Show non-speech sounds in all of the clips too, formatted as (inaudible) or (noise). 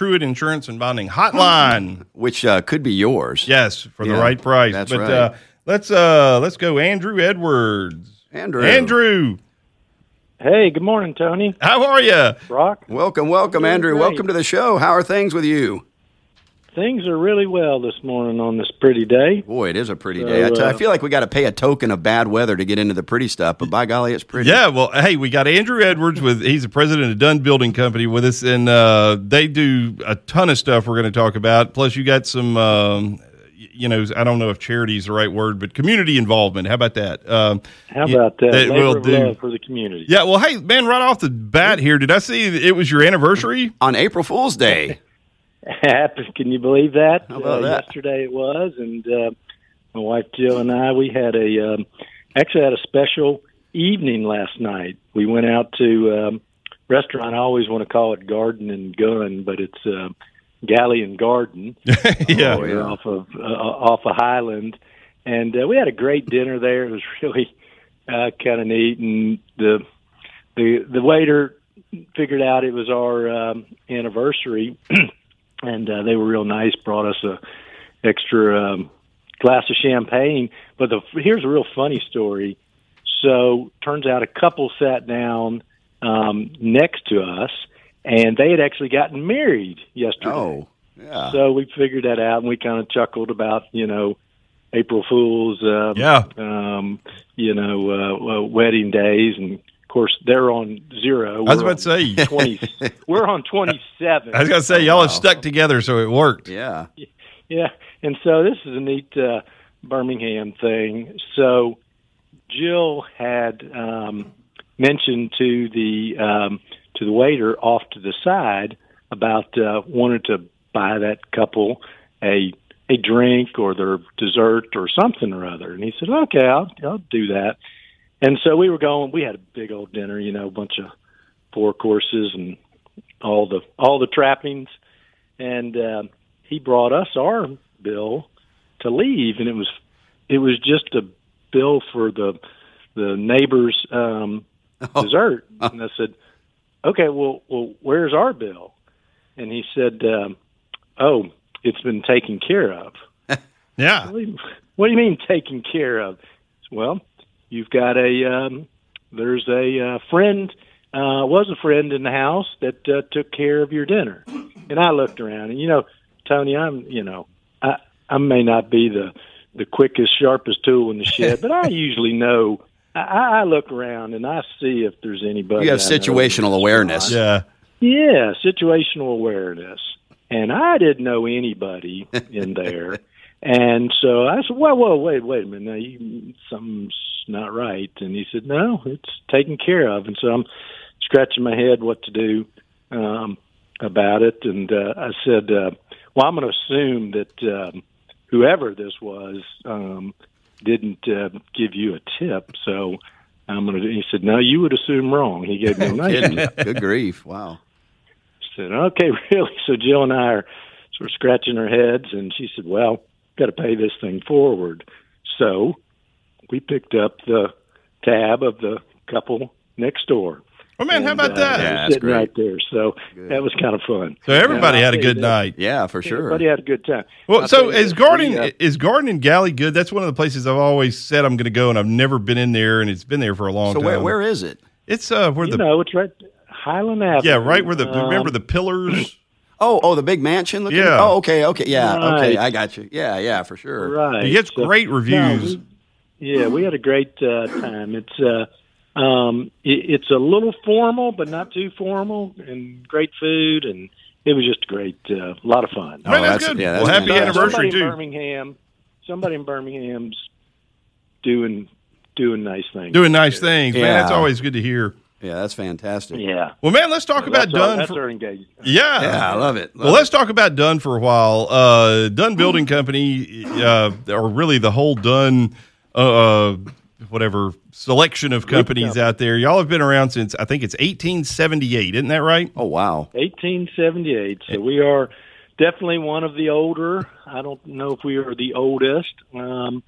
Truitt Insurance and Bonding Hotline. which uh, could be yours. Yes, for the right price. that's but right. uh, let's uh, let's go, Andrew Edwards. Andrew. Andrew, Hey, good morning, Tony. how are you? Rock. Welcome, welcome, Andrew. great. Welcome to the show. How are things with you? Things are really well this morning on this pretty day. Boy, it is a pretty So, day. I, tell- I uh, feel like we got to pay a token of bad weather to get into the pretty stuff, but by golly, it's pretty. Yeah, well, hey, we got Andrew Edwards with he's the president of Dunn Building Company with us, and uh, they do a ton of stuff we're going to talk about. Plus, you got some. Um, you know, I don't know if charity is the right word, but community involvement. How about that? Um, How about that? that Labor will do. love for the community. Yeah, well, hey, man, right off the bat here, did I see it was your anniversary? On April Fool's Day. (laughs) Happy- Can you believe that? How about uh, that? Yesterday it was, and uh, my wife Jill and I we had a um, actually had a special evening last night. We went out to um, restaurant. I always want to call it Garden and Gun, but it's uh, Galley and Garden. (laughs) yeah. Oh, yeah. off of uh, off of Highland, and uh, we had a great dinner there. It was really uh, kind of neat, and the the the waiter figured out it was our um, anniversary, (clears throat) and uh, they were real nice. Brought us a extra um, glass of champagne. But the here's a real funny story. So turns out a couple sat down um, next to us, and they had actually gotten married yesterday. Oh, yeah. So we figured that out, and we kind of chuckled about you know April Fools, uh, Yeah. um, you know uh, uh, wedding days, and course they're on zero. I was We're about to say, (laughs) twenty. we're on twenty seven. (laughs) I was going to say, y'all have stuck together, so it worked. yeah. Yeah, and so this is a neat uh, Birmingham thing. So Jill had um, mentioned to the um, to the waiter off to the side about uh, wanted to buy that couple a a drink or their dessert or something or other, and he said, "Okay, I'll I'll do that." And so we were going. We had a big old dinner, you know, a bunch of four courses and all the all the trappings, and. Uh, he brought us our bill to leave, and it was it was just a bill for the the neighbor's um, (laughs) Oh. dessert. And I said, "Okay, well, well, where's our bill?" And he said, um, "Oh, it's been taken care of." (laughs) Yeah. What do you, what do you mean taken care of? Well, you've got a um, there's a uh, friend uh, was a friend in the house that uh, took care of your dinner, and I looked around, and you know, Tony, I'm you know, I I may not be the the quickest, sharpest tool in the shed, but I (laughs) usually know. I, I look around and I see if there's anybody. You have situational awareness. not. Yeah. Yeah, situational awareness. And I didn't know anybody in there. (laughs) And so I said, well, well, wait, wait a minute. Now you, something's not right. And he said, no, it's taken care of. And so I'm scratching my head what to do um, about it. And uh, I said, uh, well, I'm going to assume that um, whoever this was um, didn't uh, give you a tip. So I'm going to. He said, no, you would assume wrong. He gave me a (laughs) nice. Good grief. Wow. said, "Okay, (laughs) really?" So Jill and I are sort of scratching our heads, and she said, "Well, got to pay this thing forward." So we picked up the tab of the couple next door. Oh, man, how about uh, that? it Yeah, that's sitting great. right there. So that was kind of fun. So everybody Yeah, had a I'll good that. night. Yeah, for sure. Everybody had a good time. Well, I'll so is this, Garden we, uh, is Garden and Galley good? That's one of the places I've always said I'm going to go, and I've never been in there, and it's been there for a long so time. where, where is it? It's uh where you the know, it's right Highland Avenue. yeah right where the Um, remember the pillars. Oh, oh, the big mansion. Looking? Yeah. Oh, okay, okay, yeah, okay. I got you. Yeah, yeah, for sure. Right. He gets So- great No, reviews. we- yeah, we had a great uh, time. It's uh, um, it, it's a little formal, but not too formal, and great food, and it was just a great, uh, lot of fun. Man, that's, that's- good. yeah, well, happy fantastic. anniversary somebody in. Birmingham, somebody in Birmingham's doing doing nice things. Doing nice things, man. That's always good to hear. Yeah, that's fantastic. yeah. Well, man, let's talk about that's our, Dunn. That's For, our engagement. yeah, Yeah, I love it. Well, let's talk about Dunn for a while. Uh, Dunn Building Company, uh, or really the whole Dunn, uh, whatever selection of companies out there. Y'all have been around since I think it's 1878, isn't that right? Oh wow. 1878. So we are definitely one of the older. I don't know if we are the oldest um,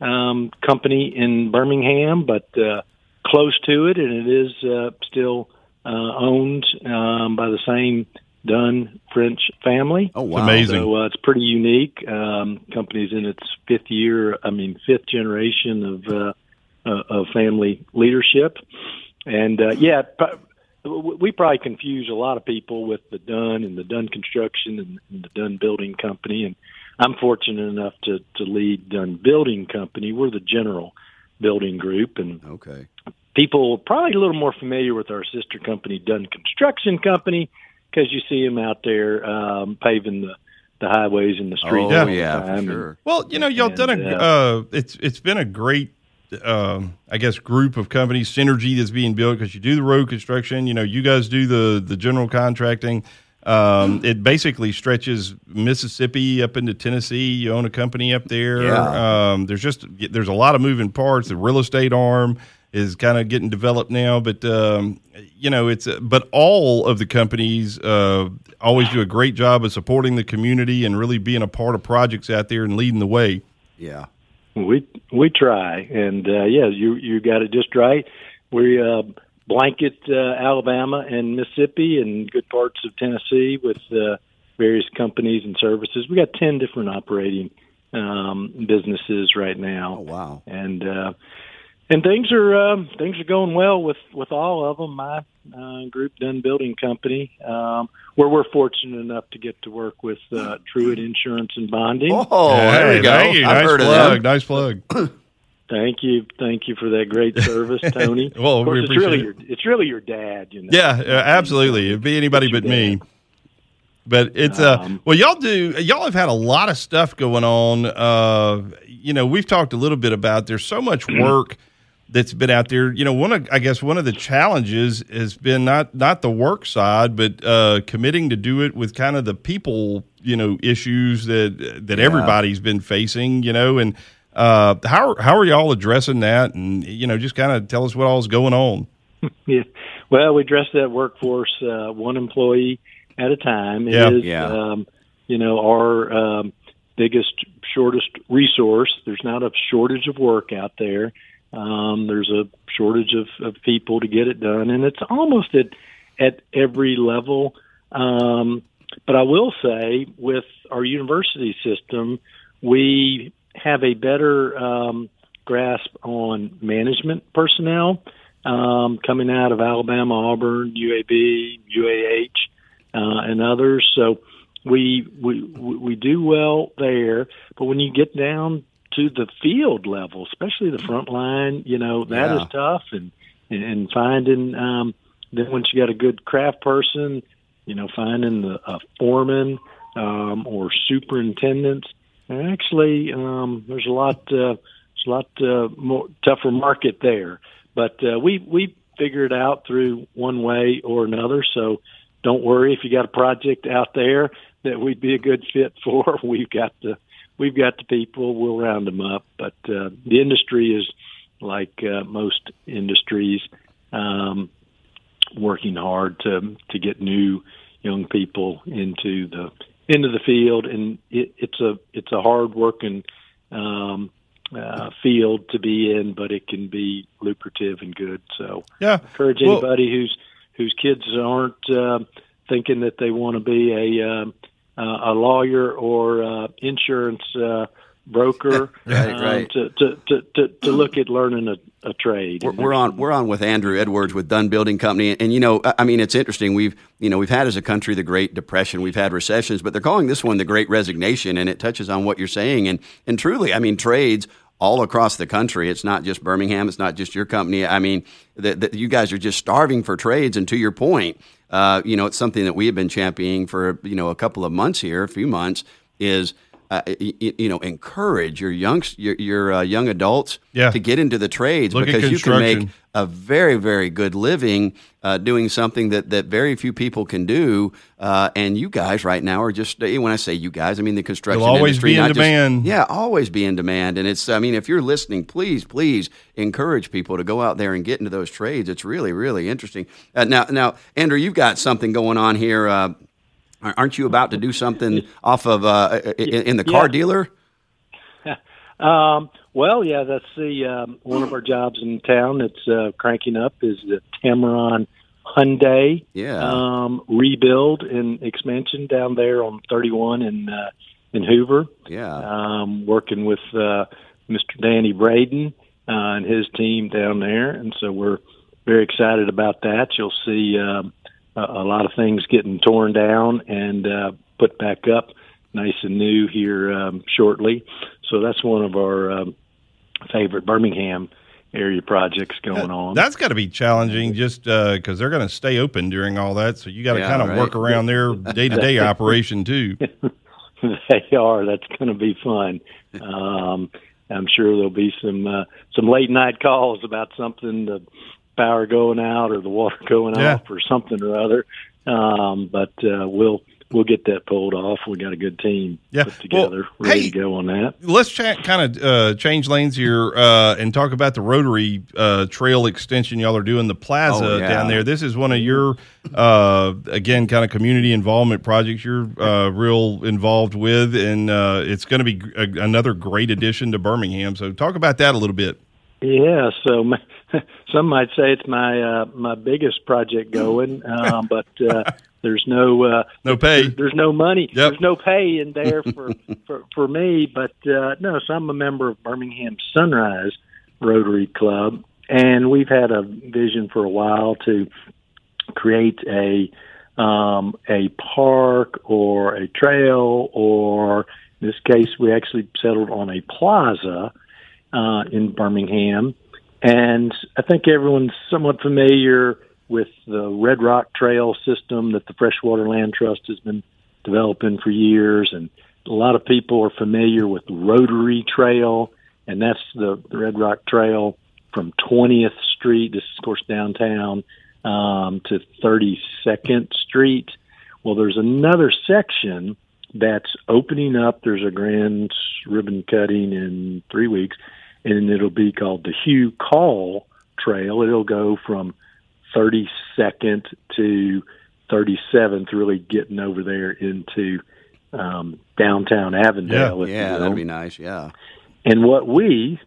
um, company in Birmingham, but uh, close to it, and it is uh, still uh, owned um, by the same Dunn French family. Oh wow, amazing. So uh, it's pretty unique. Um, company's in its fifth year. I mean, fifth generation of uh, uh, of family leadership, and uh, yeah, we probably confuse a lot of people with the Dunn and the Dunn Construction and, and the Dunn Building Company. And I'm fortunate enough to to lead Dunn Building Company. We're the general building group, and okay. people probably a little more familiar with our sister company, Dunn Construction Company because you see them out there um, paving the the highways and the streets. Oh all the yeah, for time. sure. Well, you know, y'all And, done a. uh, Uh, it's it's been a great, um, I guess, group of companies synergy that's being built because you do the road construction. You know, you guys do the the general contracting. Um, it basically stretches Mississippi up into Tennessee. You own a company up there. Yeah. Um, there's just there's a lot of moving parts. The real estate arm is kind of getting developed now, but um, you know it's uh, but all of the companies uh, always do a great job of supporting the community and really being a part of projects out there and leading the way. Yeah. We we try, and uh, yeah, you you got it just right. We uh, blanket uh, Alabama and Mississippi and good parts of Tennessee with uh, various companies and services. We got ten different operating um, businesses right now. Oh wow. and uh, and things are um, things are going well with with all of them. My uh, group, Dunn Building Company, um, where we're fortunate enough to get to work with uh, Truitt Insurance and Bonding. Oh, there we go. thank you. I've nice heard of plug. them. Nice plug. (clears throat) Thank you, thank you for that great service, (laughs) Tony. Well, of course, we it's really appreciate your it's really your dad, you know. Yeah, absolutely. It'd be anybody but me. But it's uh Um, well y'all do y'all have had a lot of stuff going on. Uh you know, we've talked a little bit about there's so much (clears throat) work that's been out there. You know, one of I guess one of the challenges has been not not the work side, but uh committing to do it with kind of the people, you know, issues that that everybody's been facing, you know, and uh how how are y'all addressing that and you know, just kind of tell us what all's going on. (laughs) Yeah. Well, we address that workforce uh, one employee at a time. It Yeah. is, Yeah. um, you know, our um, biggest, shortest resource. There's not a shortage of work out there. Um, there's a shortage of, of people to get it done, and it's almost at at every level. Um, but I will say, with our university system, we have a better um, grasp on management personnel um, coming out of Alabama, Auburn, UAB, UAH, uh, and others. So we we we do well there. But when you get down to the field level, especially the front line, you know that is Yeah. tough. And and finding um, then once you got a good craft person, you know finding the, a foreman um, or superintendents. Actually, um, there's a lot uh, there's a lot uh, more tougher market there. But uh, we we figure it out through one way or another. So don't worry if you got a project out there that we'd be a good fit (laughs) for. We've got the we've got the people. We'll round them up. But uh, the industry is like uh, most industries, um, working hard to to get new young people into the into the field, and it, it's a it's a hard working um, uh, field to be in, but it can be lucrative and good. So Yeah. I encourage Well- anybody who's whose kids aren't uh, thinking that they want to be a um, uh, a lawyer or uh, insurance uh, broker (laughs) Right, um, right. To, to, to, to, look at learning a, a trade. We're, we're on we're on with Andrew Edwards with Dunn Building Company, and you know, I I mean, it's interesting. We've you know we've had as a country the Great Depression, we've had recessions, but they're calling this one the Great Resignation, and it touches on what you're saying. And and truly, I mean, trades all across the country. It's not just Birmingham. It's not just your company. I mean, that that you guys are just starving for trades. And to your point, uh, you know, it's something that we have been championing for you know a couple of months here, a few months, is. Uh, you, you know, encourage your young your, your uh, young adults Yeah. to get into the trades Look because you can make a very very good living uh, doing something that, that very few people can do uh, and you guys right now are just when I say you guys I mean the construction You'll always industry be in not just- demand. yeah always be in demand and it's I mean if you're listening please please encourage people to go out there and get into those trades it's really really interesting uh, now now Andrew you've got something going on here uh, aren't you about to do something (laughs) off of uh, in, in the car Yeah. dealer (laughs) Um, well, yeah, that's the um, one of our jobs in town that's uh, cranking up is the Tameron Hyundai Yeah. um, rebuild and expansion down there on 31 in uh, in Hoover. Yeah. Um, working with uh, Mr. Danny Braden uh, and his team down there, and so we're very excited about that. You'll see um, a, a lot of things getting torn down and uh, put back up, nice and new here um, shortly. So that's one of our um, favorite Birmingham area projects going on. That's got to be challenging just because they're going to stay open during all that. So you got to Yeah, kind of right. work around their day to day operation too. (laughs) they are. That's going to be fun. Um, I'm sure there'll be some uh, some late night calls about something, the power going out or the water (laughs) going Yeah. off or something or other. Um, but uh, we'll we'll get that pulled off. We got a good team Yeah. put together, Well, ready hey- to go on that. Let's cha- kind of uh, change lanes here uh, and talk about the Rotary uh, Trail extension y'all are doing the plaza Oh, yeah. down there. This is one of your uh, again kind of community involvement projects you're uh, real involved with, and uh, it's going to be a, another great addition to Birmingham. So talk about that a little bit. Yeah, so my, (laughs) some might say it's my uh, my biggest project going, (laughs) um, but uh, there's no uh, No pay. There's, there's no money. Yep. There's no pay in there (laughs) for for, for me. But uh, no, so I'm a member of Birmingham Sunrise Rotary Club, and we've had a vision for a while to create a um, a park or a trail, or in this case, we actually settled on a plaza uh, in Birmingham. And I think everyone's somewhat familiar with the Red Rock Trail system that the Freshwater Land Trust has been developing for years. And a lot of people are familiar with Rotary Trail, and that's the, Red Rock Trail from 20th Street, this is, of course, downtown, um, to 32nd Street. Well, there's another section that's opening up. There's a grand ribbon cutting in three weeks, and it'll be called the Hugh Kaul Trail. It'll go from 32nd to 37th, really getting over there into um, downtown Avondale. you Yeah, that'd be nice. Yeah. And what we,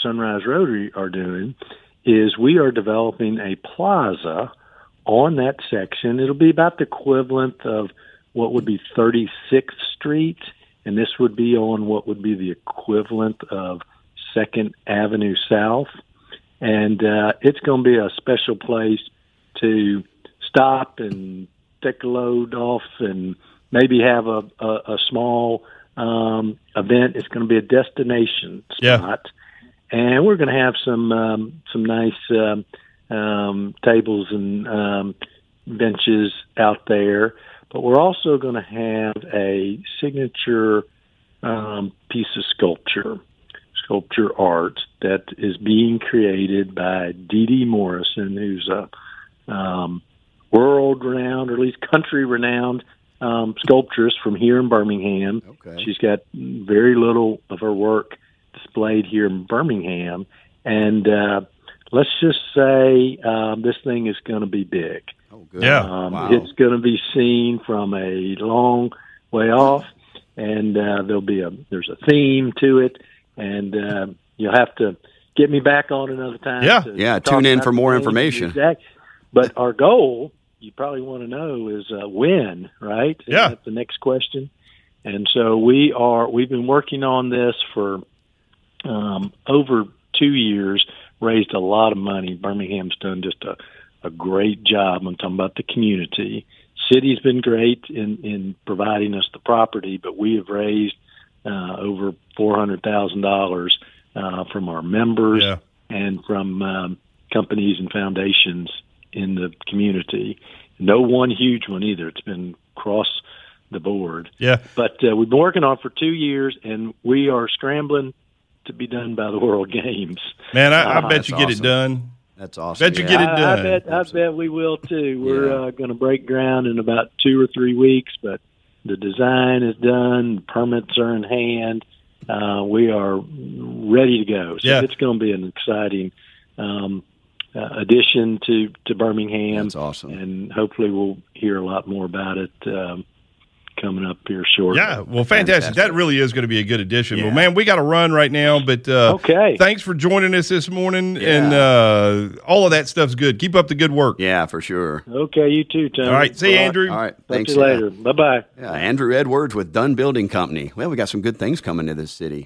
Sunrise Rotary, are doing is we are developing a plaza on that section. It'll be about the equivalent of what would be 36th Street, and this would be on what would be the equivalent of Second Avenue South. And uh, it's going to be a special place to stop and take a load off and maybe have a, a, a small um, event. It's going to be a destination Yeah. spot, and we're going to have some um, some nice um, um, tables and um, benches out there. But we're also going to have a signature um, piece of sculpture, sculpture art that is being created by Dee Dee Morrison, who's a um, world renowned, or at least country renowned um, sculptress from here in Birmingham. Okay. She's got very little of her work displayed here in Birmingham. And uh, let's just say um, this thing is going to be big. Oh, good. Yeah. Um, Wow. It's going to be seen from a long way off, and uh, there'll be a there's a theme to it, and uh, you'll have to get me back on another time. Yeah. to Yeah, tune in for more information. Exact. But our goal, you probably want to know, is uh, when, right? Yeah. that the next question. And so we are. We've been working on this for um, over two years. Raised a lot of money. Birmingham's done just a, a great job. I'm talking about the community. City's been great in in providing us the property, but we have raised uh, over four hundred thousand dollars uh, from our members Yeah. and from um, companies and foundations in the community. No one huge one either. It's been across the board. Yeah. But uh, we've been working on it for two years, and we are scrambling to be done by the (laughs) World Games. Man, I, I Ah, bet that's you get it done. That's awesome. Bet you yeah. get it I, I done. bet I bet we will too. We're Yeah. uh, going to break ground in about two or three weeks, but the design is done, permits are in hand. Uh, we are ready to go. So Yeah. it's going to be an exciting um, uh, addition to to Birmingham. That's awesome. and hopefully we'll hear a lot more about it um, coming up here shortly. Yeah, well, fantastic. Fantastic. That really is going to be a good addition. Well, man, we got to run right now, but uh, Okay. Thanks for joining us this morning, and uh, all of that stuff's good. Keep up the good work. Yeah, for sure. Okay, you too, Tony. All right, see you, Andrew. All right, Talk thanks. to you later. Bye bye. Yeah, Andrew Edwards with Dunn Building Company. Well, we got some good things coming to this city.